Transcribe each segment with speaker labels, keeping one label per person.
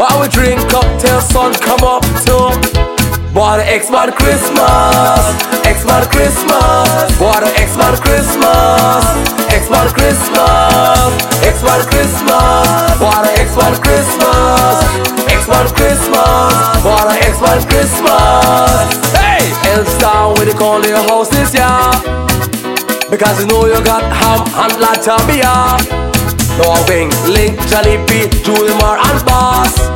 Speaker 1: While we drink up till sun come up too. Boy, the X Man Christmas, X Man Christmas. Boy, the X Man Christmas, X Man Christmas, X Man Christmas. Boy, the X Man Christmas, X Man Christmas. Boy, the X Man Christmas. Hey, Elstown, we call your house this year. Because you know you got ham and beer. No wing, link, Johnny B, Julie Mar and Boss.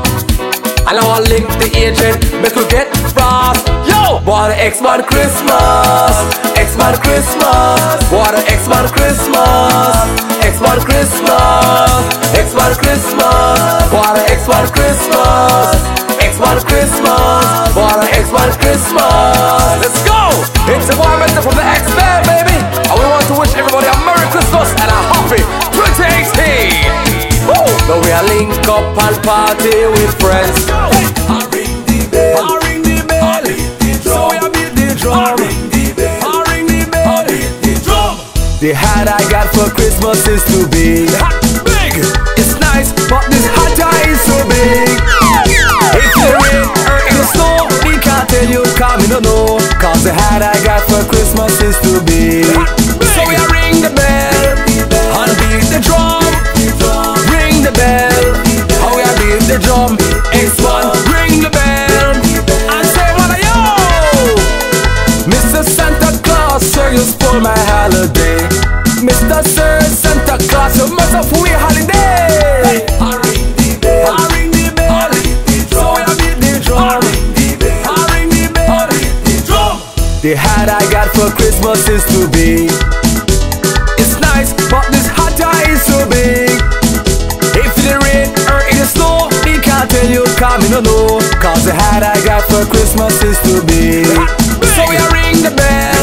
Speaker 1: And I want link the agent, make you get fast. Yo, what a X-Man Christmas, X-Man Christmas, what a X-Man Christmas, X-Man Christmas, X-Man Christmas, what a X-Man Christmas, X-Man Christmas, what a X-Man Christmas. Let's go! It's a warm from the X-Men, baby. And we want to wish everybody a Merry Christmas and a happy 2018. Woo! Now we are link up and party with friends.
Speaker 2: I ring the bell. I ring the bell. So we a beat the drum. I ring the bell. I ring the bell. Beat the drum.
Speaker 1: The hat I got for Christmas is too big.
Speaker 2: Hot big.
Speaker 1: It's nice, but this hat is so big. If the rain or if the snow, we can't tell you, come me no know. Cause the hat I got for Christmas is too big. So we are ring the bell and beat the drum. Ring the bell, how we are beat the drum. X1, ring the bell and say what are you? Mr. Santa Claus, sir, you spoil my holiday. Mr. Sir Santa Claus, you must have we holiday.
Speaker 2: I ring the bell. I ring the bell. The
Speaker 1: So
Speaker 2: drum.
Speaker 1: we are beat the
Speaker 2: I
Speaker 1: drum.
Speaker 2: ring the bell. I ring the bell. I beat the drum.
Speaker 1: The hat I got for Christmas is too big. It's nice, but this hat is so big. You, come me no know. Cause the hat I got for Christmas is too big. So we ring the bell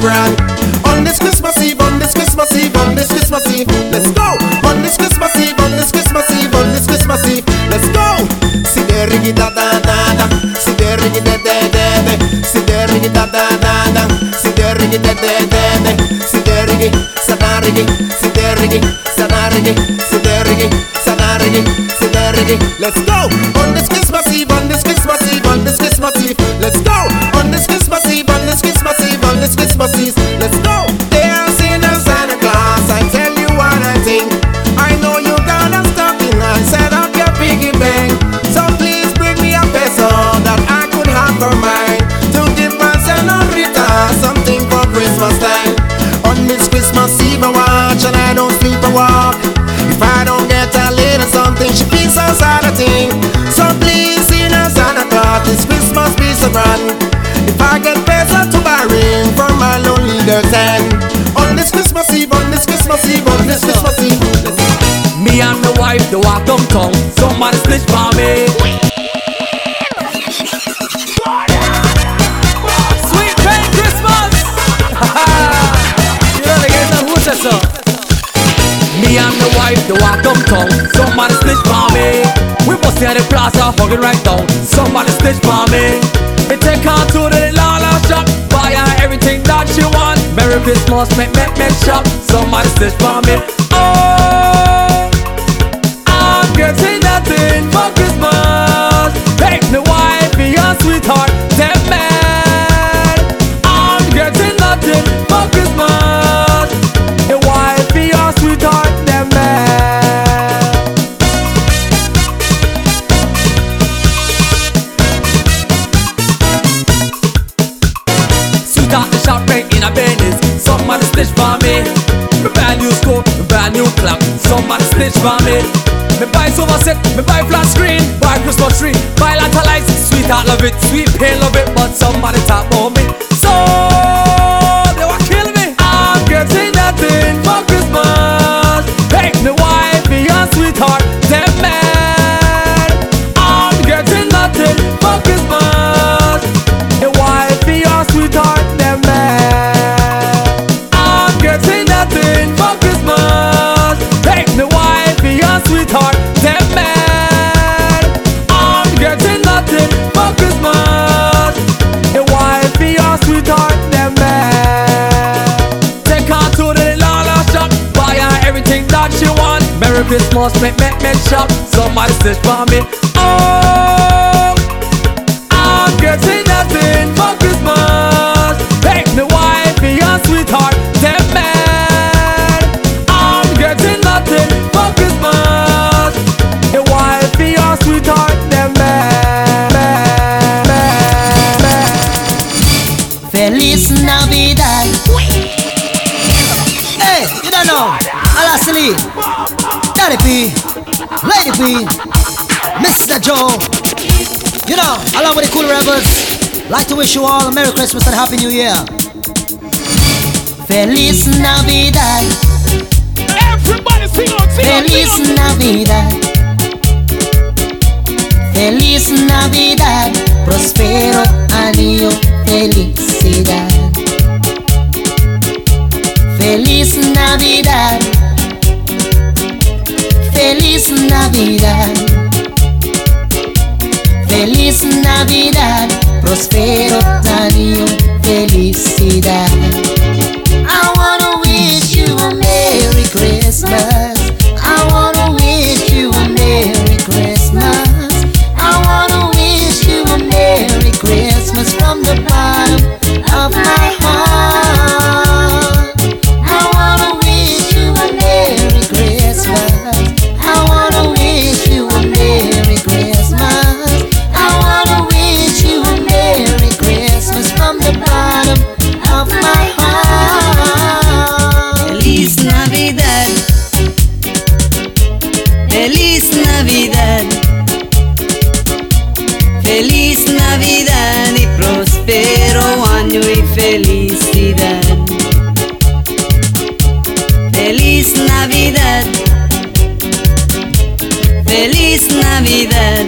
Speaker 1: the
Speaker 3: On this Christmas Eve, on this Christmas Eve, on this Christmas Eve, let's go. On this Christmas Eve, on this Christmas Eve, on this Christmas Eve, let's go. Si de rigi da da da da, si de rigi de de de de, si de rigi da da da da, si de rigi de de de de, si de rigi, sa da rigi, si de rigi, sa da rigi, si de rigi, sa da rigi, si de rigi. Let's go. On
Speaker 1: The wife, they walk downtown. Somebody stitch for me. Sweet Merry Christmas! you know they the who's that song? Me and the wife, they walk downtown. Somebody stitch for me. We must at the plaza, hugging right down. Somebody stitch for me. We take her to the Lala shop, buy her everything that she want. Merry Christmas, make make make shop. Somebody stitch for me. Oh. nothing for Christmas. Make me, wife be your sweetheart, Damn man. I'm getting nothing for Christmas. The wife be your sweetheart, Damn man. Sweetheart, the shop in a business. Somebody stitch for me. Brand new scope, brand new clock. Somebody stitch for it, me buy flat screen, buy Christmas tree, buy lot of lights, love it, sweet pain love it, but somebody talk about me. So Christmas, make make make shop. Somebody stitch for me. Oh, I'm getting nothing
Speaker 4: along with the cool rebels, like to wish you all a Merry Christmas and Happy New Year. Feliz Navidad.
Speaker 2: Everybody sing out, sing
Speaker 4: Feliz
Speaker 2: sing out.
Speaker 4: Navidad. Feliz Navidad. Prospero año. Felicidad. Feliz Navidad. Feliz Navidad. Feliz Navidad. Prospero año. Felicidad. I wanna wish you a Merry Christmas. I wanna wish you a Merry Christmas. I wanna wish you a Merry Christmas from the bottom of my heart.
Speaker 5: Navidad.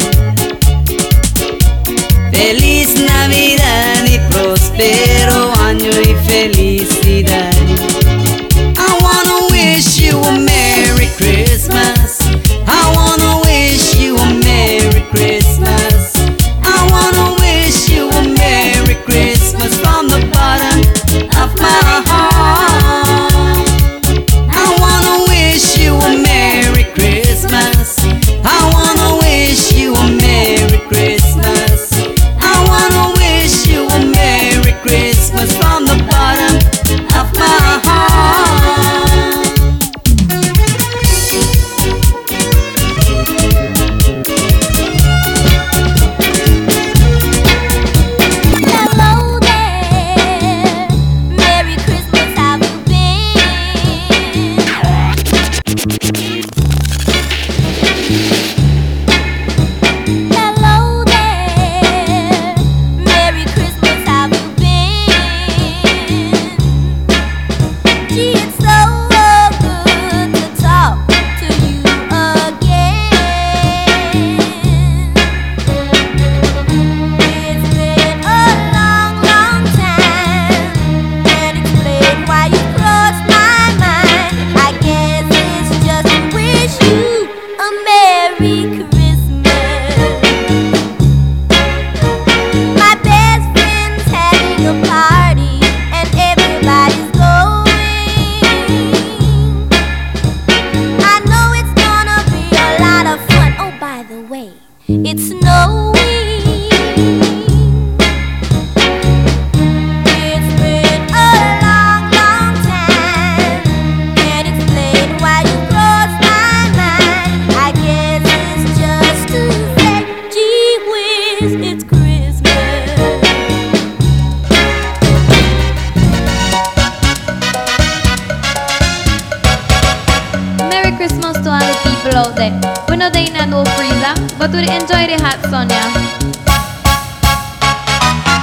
Speaker 5: Christmas
Speaker 6: to all the people out there. We know they not no freezer, but we enjoy the hot sun, yeah.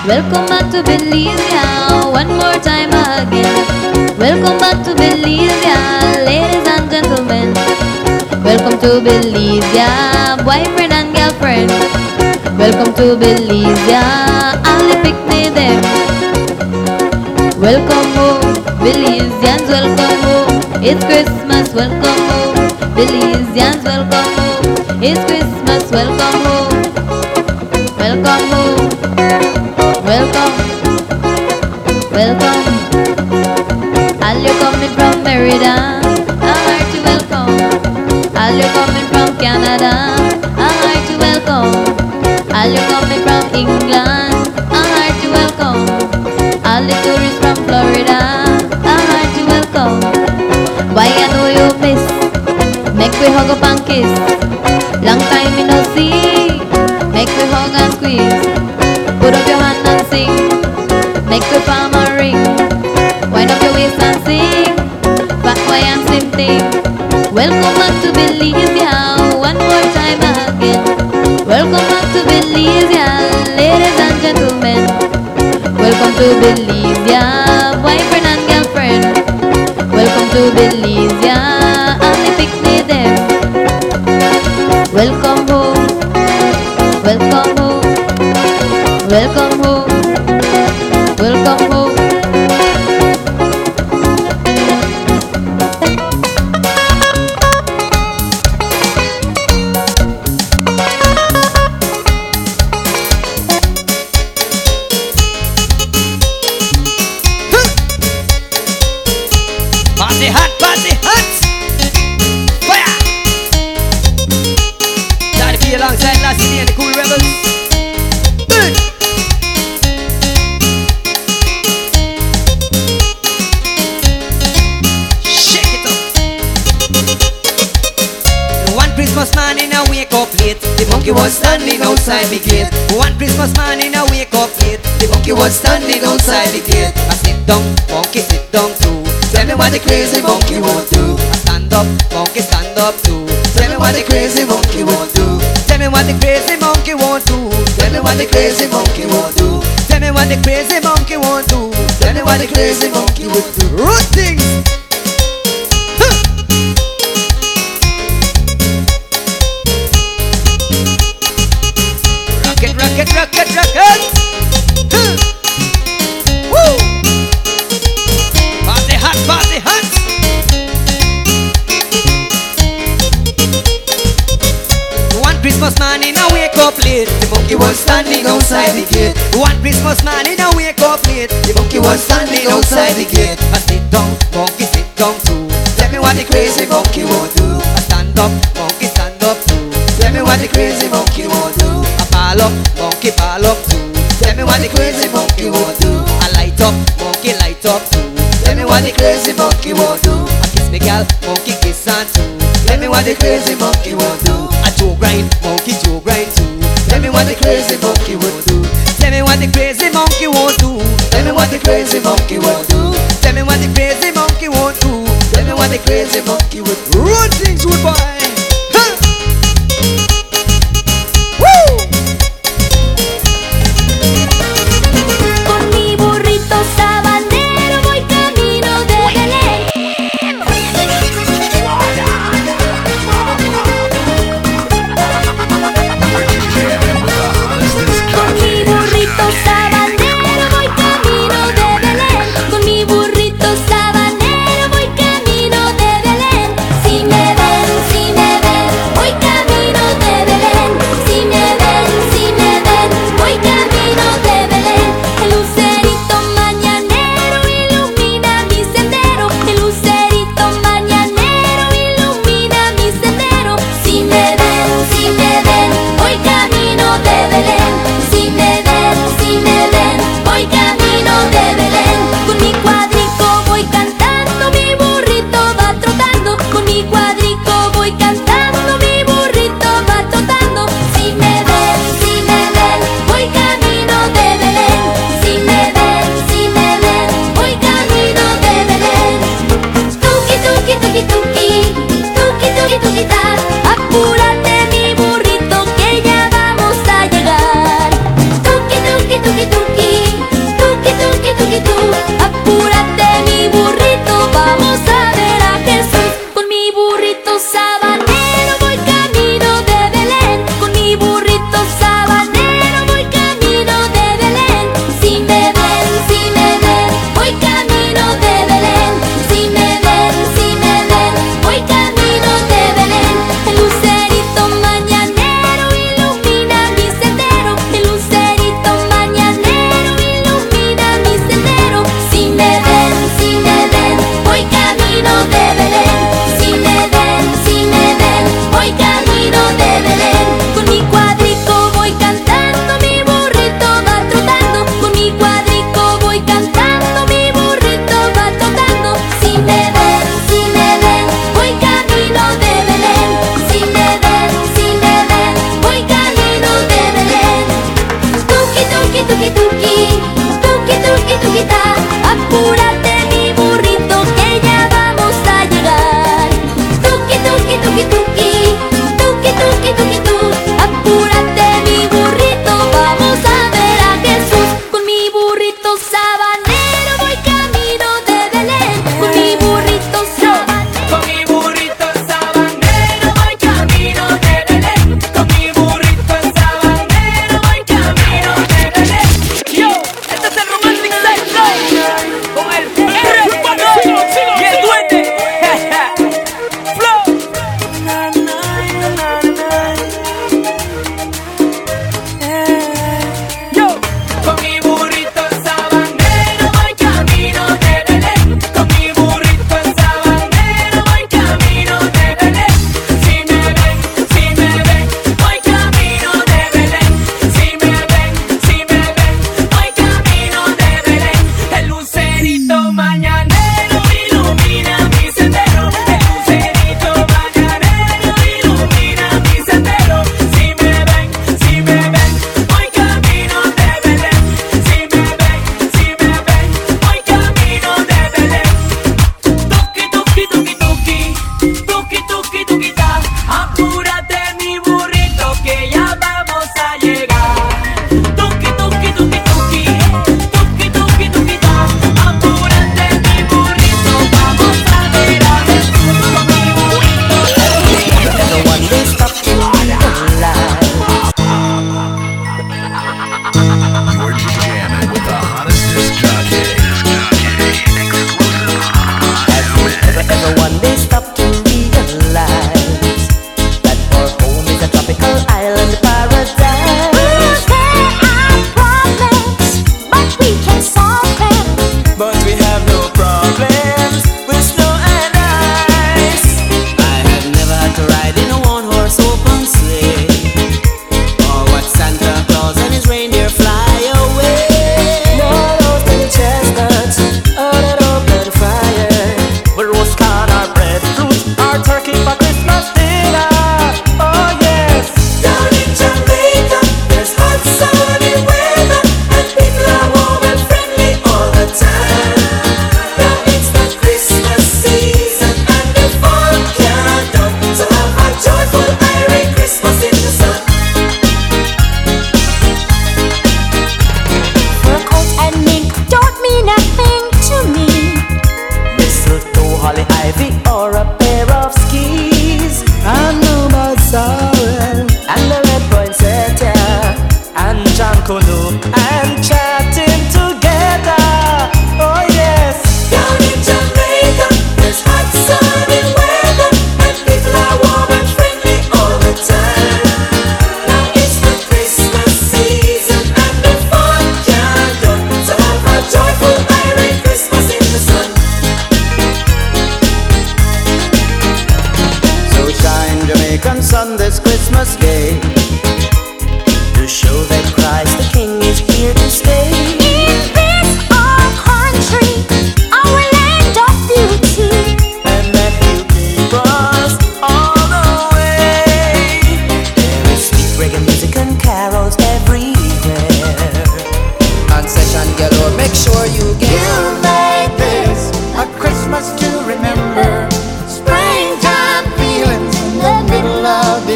Speaker 6: Welcome back to Belize, one more time again. Welcome back to Belize, ladies and gentlemen. Welcome to Belize, boyfriend and girlfriend. Welcome to Belize, all the picnic there. Welcome home, Belizeans, welcome home. It's Christmas, welcome home. Belizeans, welcome home. It's Christmas, welcome home. Welcome home. Welcome. Welcome. All you coming from Merida, I heart you welcome. All you coming from Canada, I heart you welcome. All you coming from England, I heart you welcome. All the tourists from Florida, I heart you welcome. We hug up and kiss. Long time me no see, make we hug and squeeze. Put up your hand and sing, make we palm a ring. Wind up your waist and sing, fat boy and slim thing. Welcome back to Belize, yeah, one more time again. Welcome back to Belize, yeah, ladies and gentlemen. Welcome to Belize, yeah, boyfriend and girlfriend. Welcome to Belize, welcome
Speaker 2: what the crazy monkey won't do. Stand up, monkey stand up too. Tell me what the crazy monkey won't do. Tell me what the crazy monkey won't do. Tell me what the crazy monkey won't do. Tell me what the crazy monkey won't do. Tell me what the crazy monkey won't do. Root things late The monkey was standing outside the gate. One Christmas morning I wake up late. The monkey was standing outside the gate. I sit down, monkey sit down too. Tell me what the crazy monkey won't do. I stand up, monkey stand up too. Tell me what the crazy monkey won't do. I pile up, monkey pile up too. Tell me what the crazy monkey won't do. I light up, monkey light up too. Tell me what the crazy monkey won't do. I kiss me gal, monkey kiss her too. Tell me what the crazy monkey won't do. I Joe grind, monkey Joe grind too what the crazy monkey won't do. Tell me what the crazy monkey won't do. Tell me what the crazy monkey won't do. Tell me what the crazy monkey won't do. Tell me what the crazy monkey won't do. Run things, good boy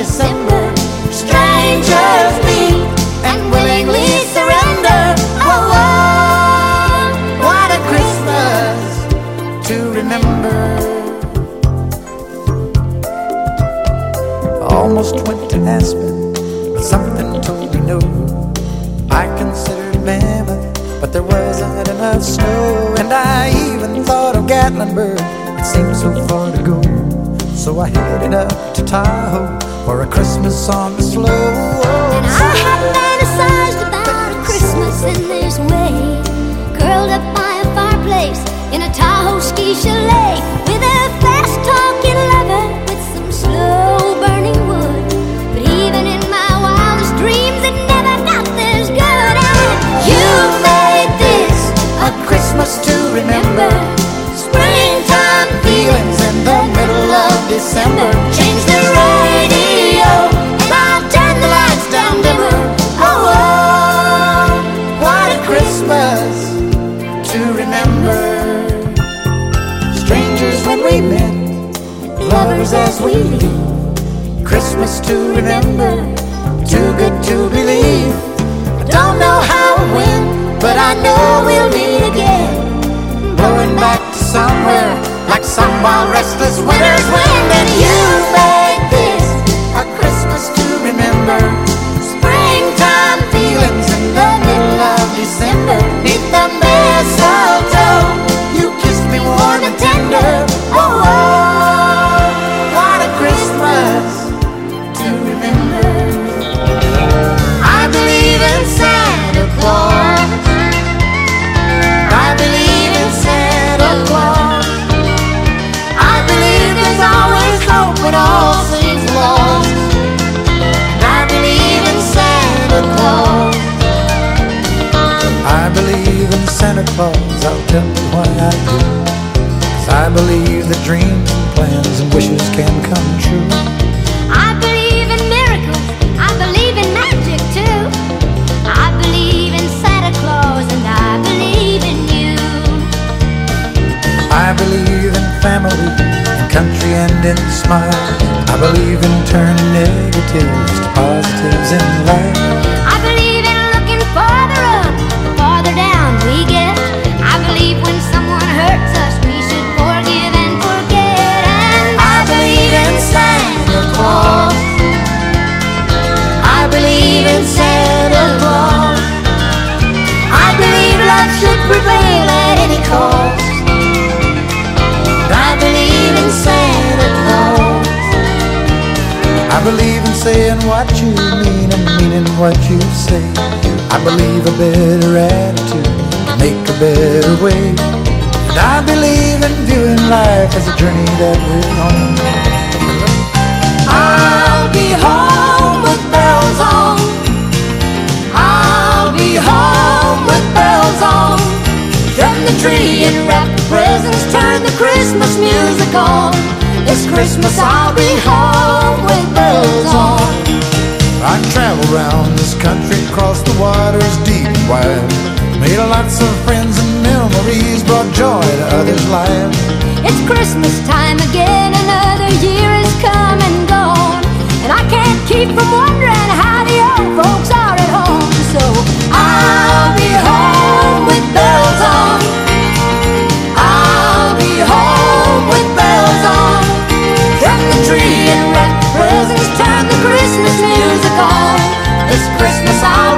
Speaker 7: December. Strangers meet and willingly surrender. Oh, oh, what a Christmas to remember.
Speaker 8: Almost went to Aspen, but something told me no. I considered Mammoth, but there wasn't enough snow. And I even thought of Gatlinburg, it seemed so far to go. So I headed up to Tahoe for a Christmas on the slow.
Speaker 9: And I have fantasized about a Christmas in this way. Curled up by a fireplace in a Tahoe ski chalet with a fast talking lover with some slow burning wood. But even in my wildest dreams, it never got this good. And
Speaker 7: You made this a Christmas to remember. Springtime feelings in the middle of December. As we leave. Christmas to remember, too good to believe. I don't know how or when, but I know we'll meet again. Blowing back to somewhere like some wild restless winter's wind. And you made believe
Speaker 8: that dreams and plans and wishes can come true.
Speaker 9: I believe in miracles. I believe in magic too. I believe in Santa Claus and I believe in you.
Speaker 8: I believe in family, in country and in smiles. I believe in turning negatives to positives in life.
Speaker 9: I believe in looking farther up, the farther down we get. I believe when someone hurts us,
Speaker 7: believe in Santa Claus. I believe love should prevail at any cost. I believe in Santa Claus.
Speaker 8: I believe in saying what you mean and meaning what you say. I believe a better attitude can make a better way. And I believe in viewing life as a journey that we're on.
Speaker 7: I'll be home home with bells on. Trim the tree and wrap the presents, turn the Christmas music on. This Christmas I'll be home with bells on.
Speaker 8: I travel around this country, across the waters deep and wide. Made lots of friends and memories, brought joy to others' lives.
Speaker 9: it's Christmas time again, another year has come and gone. And I can't keep from wondering how the old folks are
Speaker 7: Christmas I'll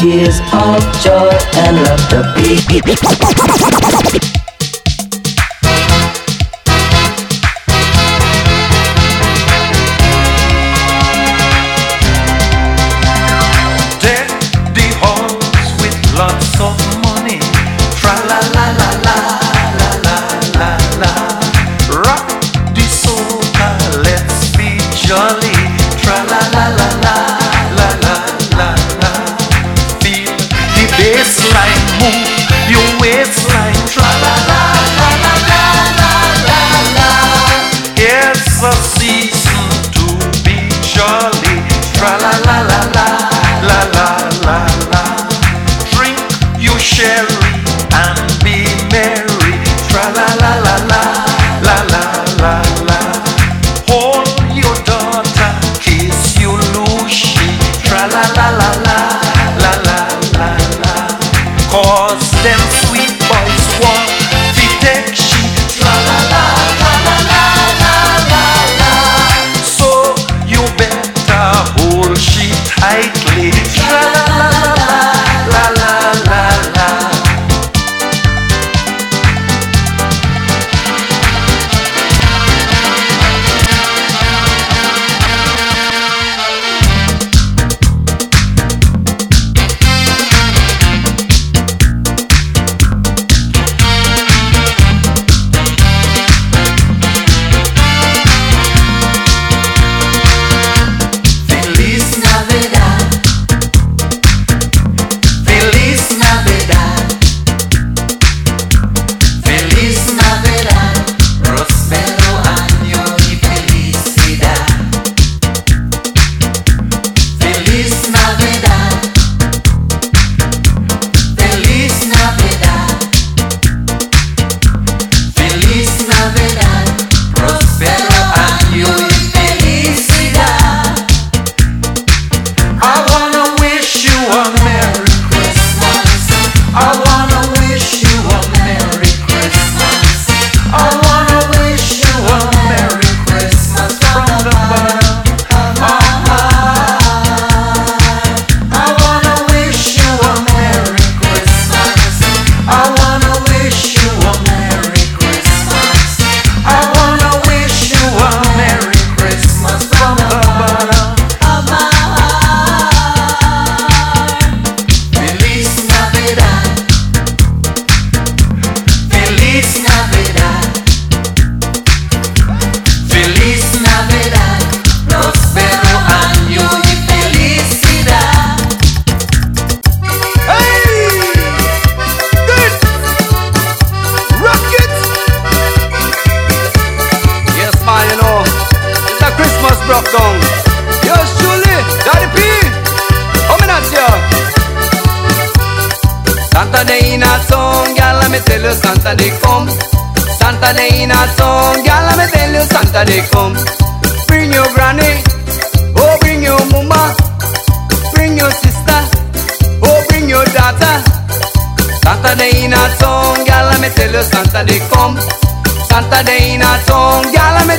Speaker 10: tears of joy and laughter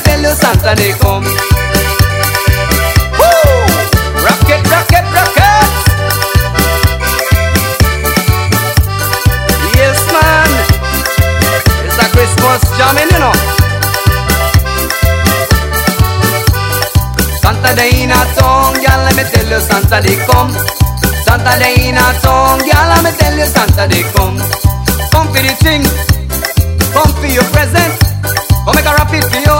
Speaker 2: tell you, Santa day come. Woo! Rocket, rocket, rocket. Yes, man. It's a Christmas jamming, you know. Santa day in a town, girl, let me tell you, Santa day come. Santa day in a town, girl, let me tell you, Santa day come. Come for the thing, come for your present. Come make a wrap it for you,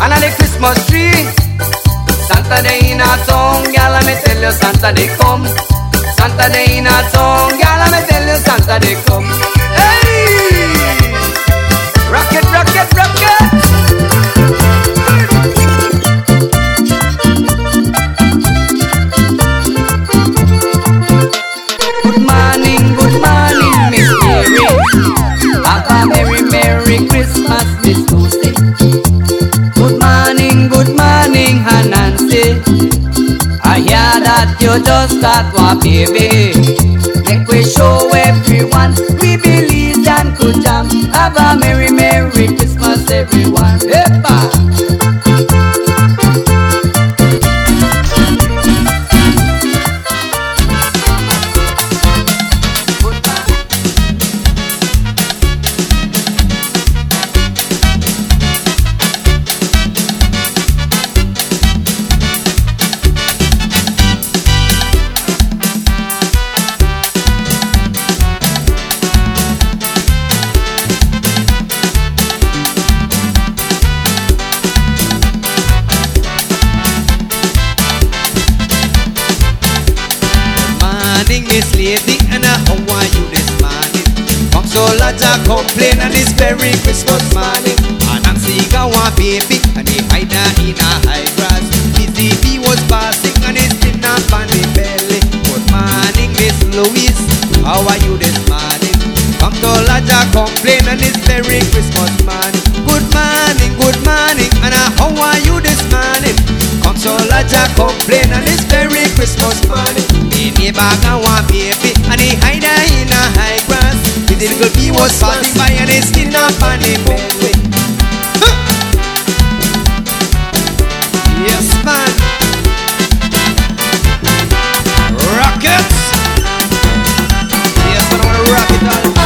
Speaker 2: under the Christmas tree. Santa day in a town, girl, let me tell you, Santa day come. Santa day in a town, girl, let me tell you, Santa day come. Hey, rocket, rocket, rocket. You just got one baby. Make we show everyone we believe and could jam. Have a merry,
Speaker 11: baby, and he hide in a high grass. Busy bee was passing, and he's sitting up on the belly. Good morning, Miss Louise, how are you this morning? Come to large a complain on this very Christmas morning. Good morning, good morning, and how are you this morning? Come so large a complain on this very Christmas morning. The neighbor got one baby and he hide in a high grass. The little bee was passing by and he skin up on the belly. Rock it.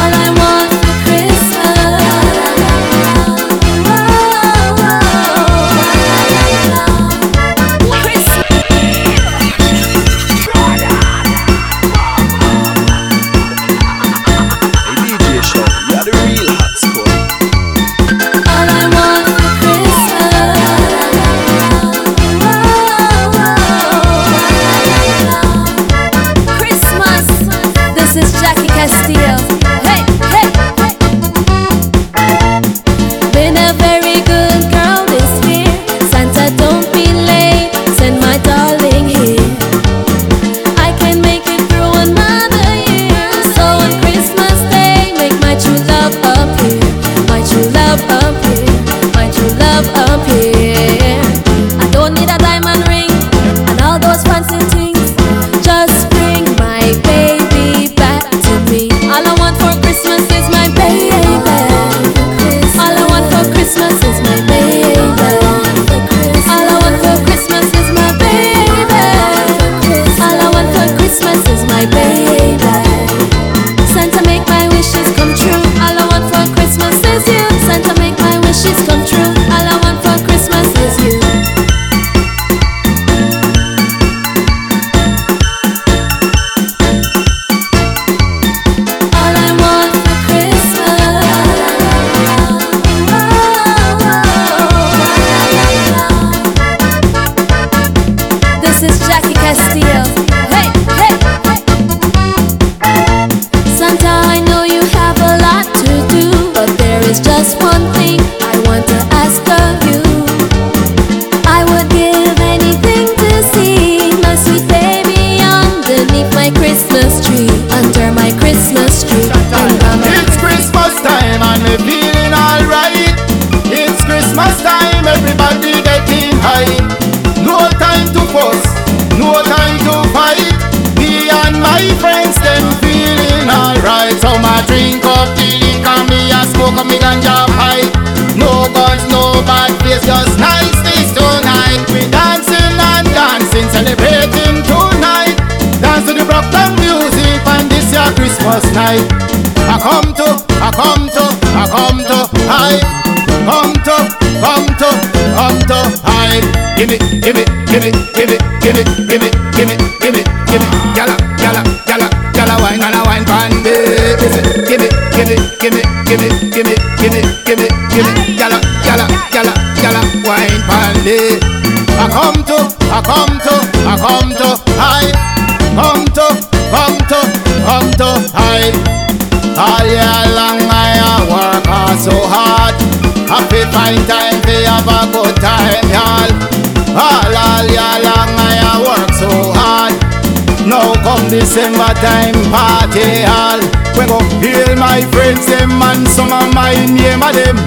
Speaker 12: December time party hall. We go hail my friends them and some of my name of them.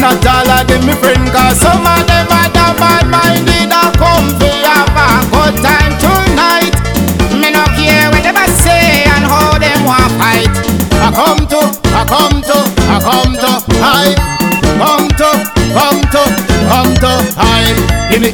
Speaker 12: Not all of them my friend cause some of them are the bad minded I come to have a good time tonight. Me no care what they I say and how them want fight. I come to, I come to, I come to, I come to, come to, come to, I Give
Speaker 6: me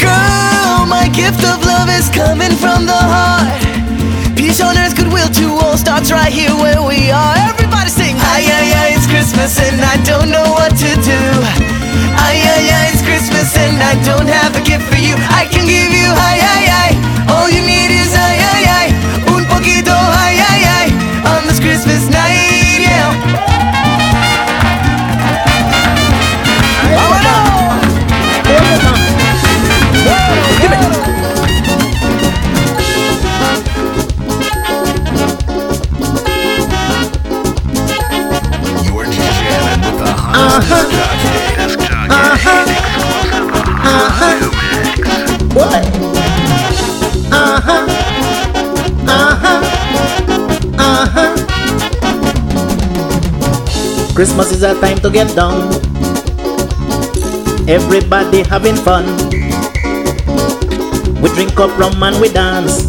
Speaker 13: Girl, my gift of love is coming from the heart. Peace on earth, goodwill to all starts right here where we are. Everybody sing, ay ay ay, it's Christmas and I don't know what to do. Ay ay ay, it's Christmas and I don't have a gift for you. I can give you ay ay ay. All you need is ay Christmas
Speaker 14: is a time to get down. Everybody having fun. We drink up rum and we dance.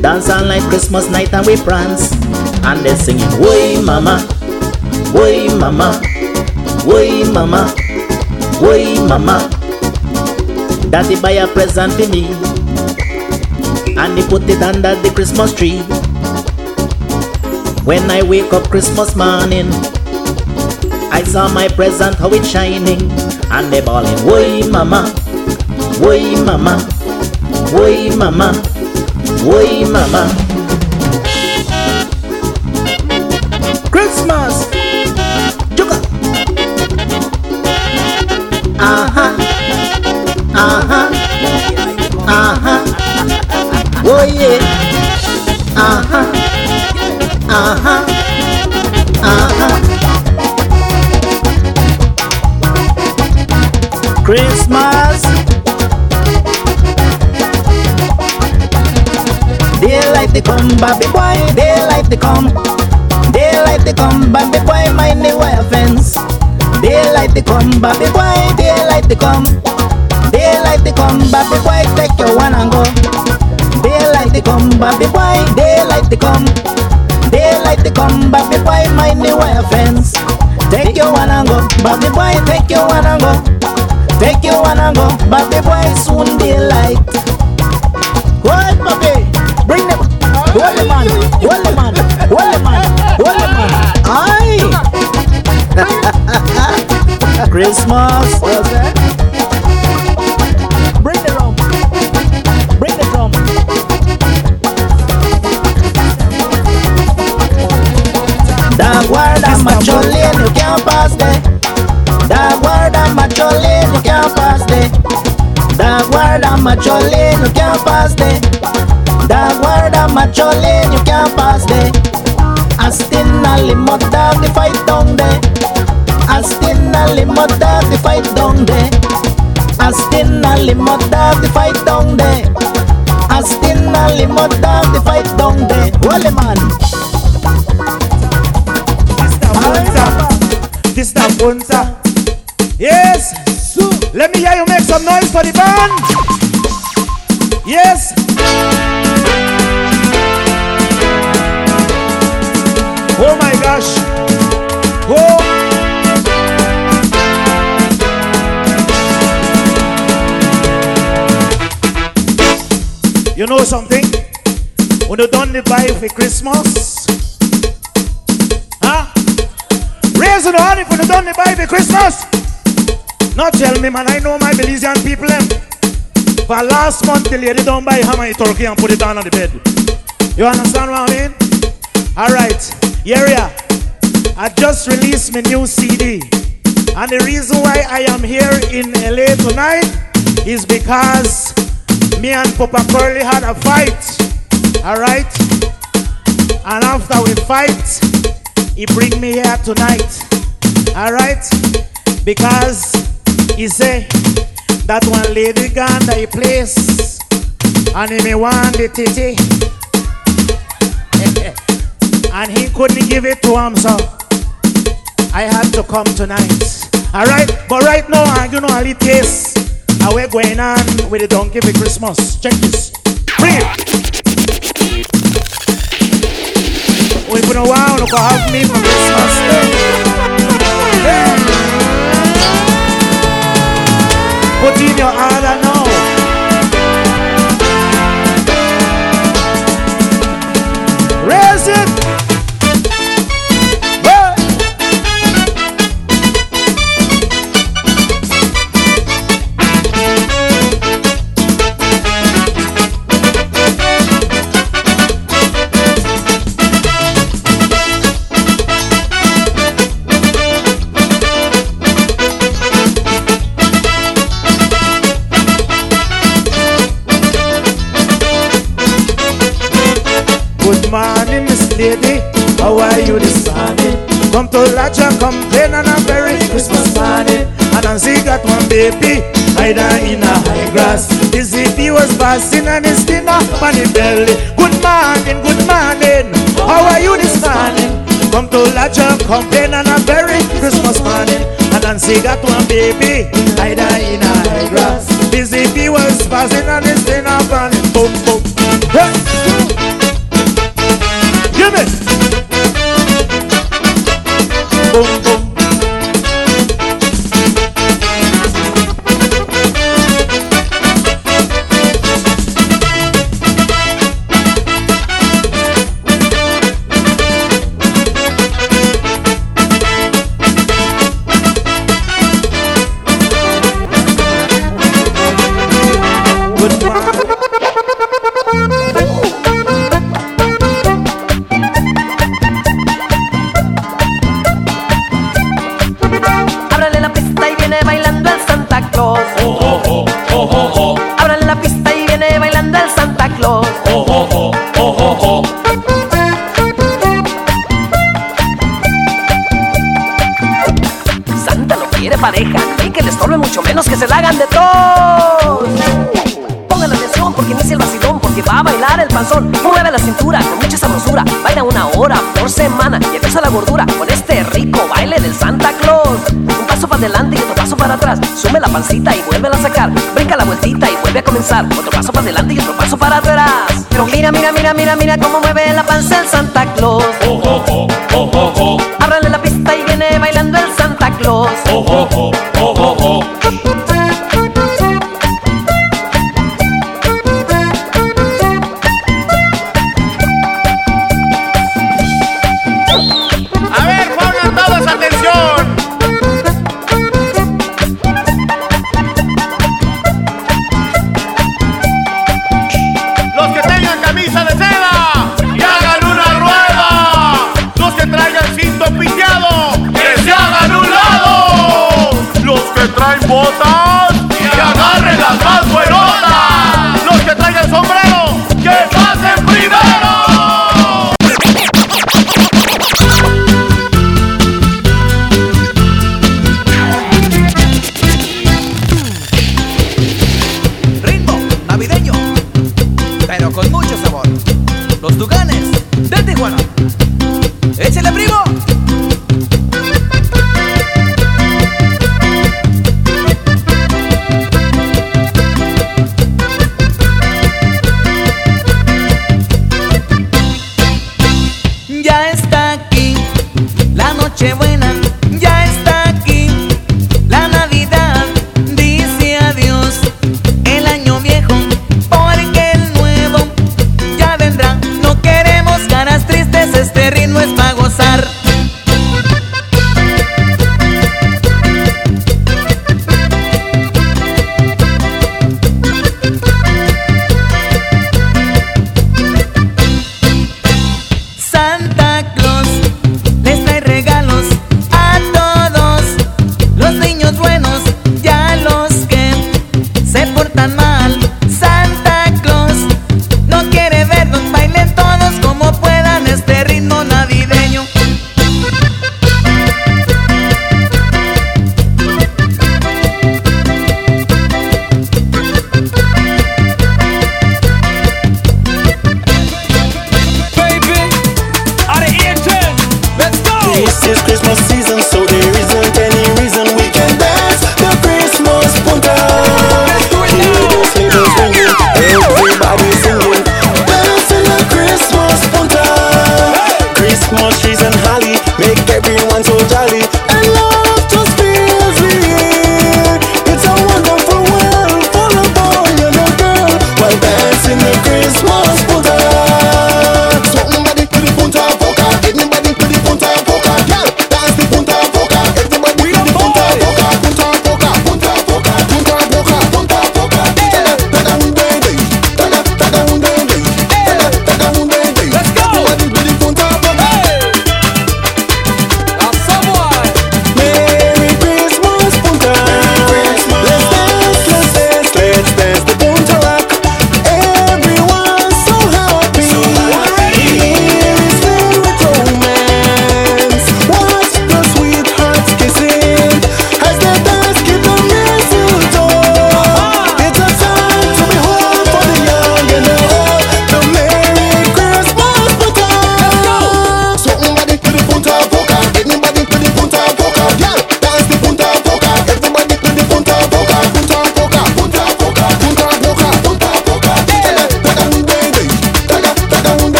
Speaker 14: Dance all night Christmas night and we prance. And they're singing, Way mama, way mama, way mama, way mama. Daddy buy a present for me. And he put it under the Christmas tree. When I wake up Christmas morning, I saw my present how it's shining. And they bawling, way mama, way mama, way mama, way mama. Christmas. Daylight they come, baby boy, daylight they come. Daylight they come, baby boy, mind the wire fence. Daylight they come, baby boy, daylight they come. Daylight they come, baby boy, take your one and go. Daylight they come, baby boy, daylight they come. Daylight they come, baby boy, mind the wire fence. Take your one and go, baby boy, take your one and go. Take your one and go, baby boy, soon daylight. Hold, papi, bring them. Hold the man, hold the man, hold the man, hold the man. Aye. Christmas. Bring the rum. Bring the drum. That word I'm a jolene, you can't pass there. I'm a jolene, you can't pass there. That word I'm a jolene, you can't pass there. That word I'm a jolene, you can't pass there. Astin a limo dog, the fight down there. Astin a limo dog, the fight down there. Astin a limo dog, the fight down there. Astin a limo dog, the fight down there. Holy man.
Speaker 15: This that Bunza. Yes. Let me hear you make some noise for the band. Yes. Oh my gosh. Oh. You know something? When you done the buy for Christmas, huh? Raise the honey for the done the buy for Christmas. Not tell me, man. I know my Belizean people. Them. For last month, the lady don't buy hammer in turkey and put it down on the bed. You understand what I mean? All right, yeah, yeah. I just released my new CD, And the reason why I am here in LA tonight is because me and Papa Curly had a fight. Alright? And after we fight, he bring me here tonight. Alright? Because he say that one lady gone that place and he me want the titty. and he couldn't give it to him, so I had to come tonight. Alright, but right now gonna only taste how we're going on with the donkey for Christmas. Check this. Bring it. We put a wow, look have me for Christmas. Put your order morning, Miss Lady. How are you this morning? Come to Laja, complain on a very Christmas morning. And Nancy got one baby, her in a high grass. His he was passing and his dinner on the belly. Good morning, good morning. How are you this morning? Come to Laja, complain on a very Christmas morning. And Nancy got one baby, her in a high grass. His he was passing and his dinner on
Speaker 16: la pancita y vuelve a sacar. Brinca la vueltita y vuelve a comenzar. Otro paso para adelante y otro paso para atrás. Pero mira, mira, mira, mira, mira cómo mueve la panza el Santa Claus. Ábrale la pista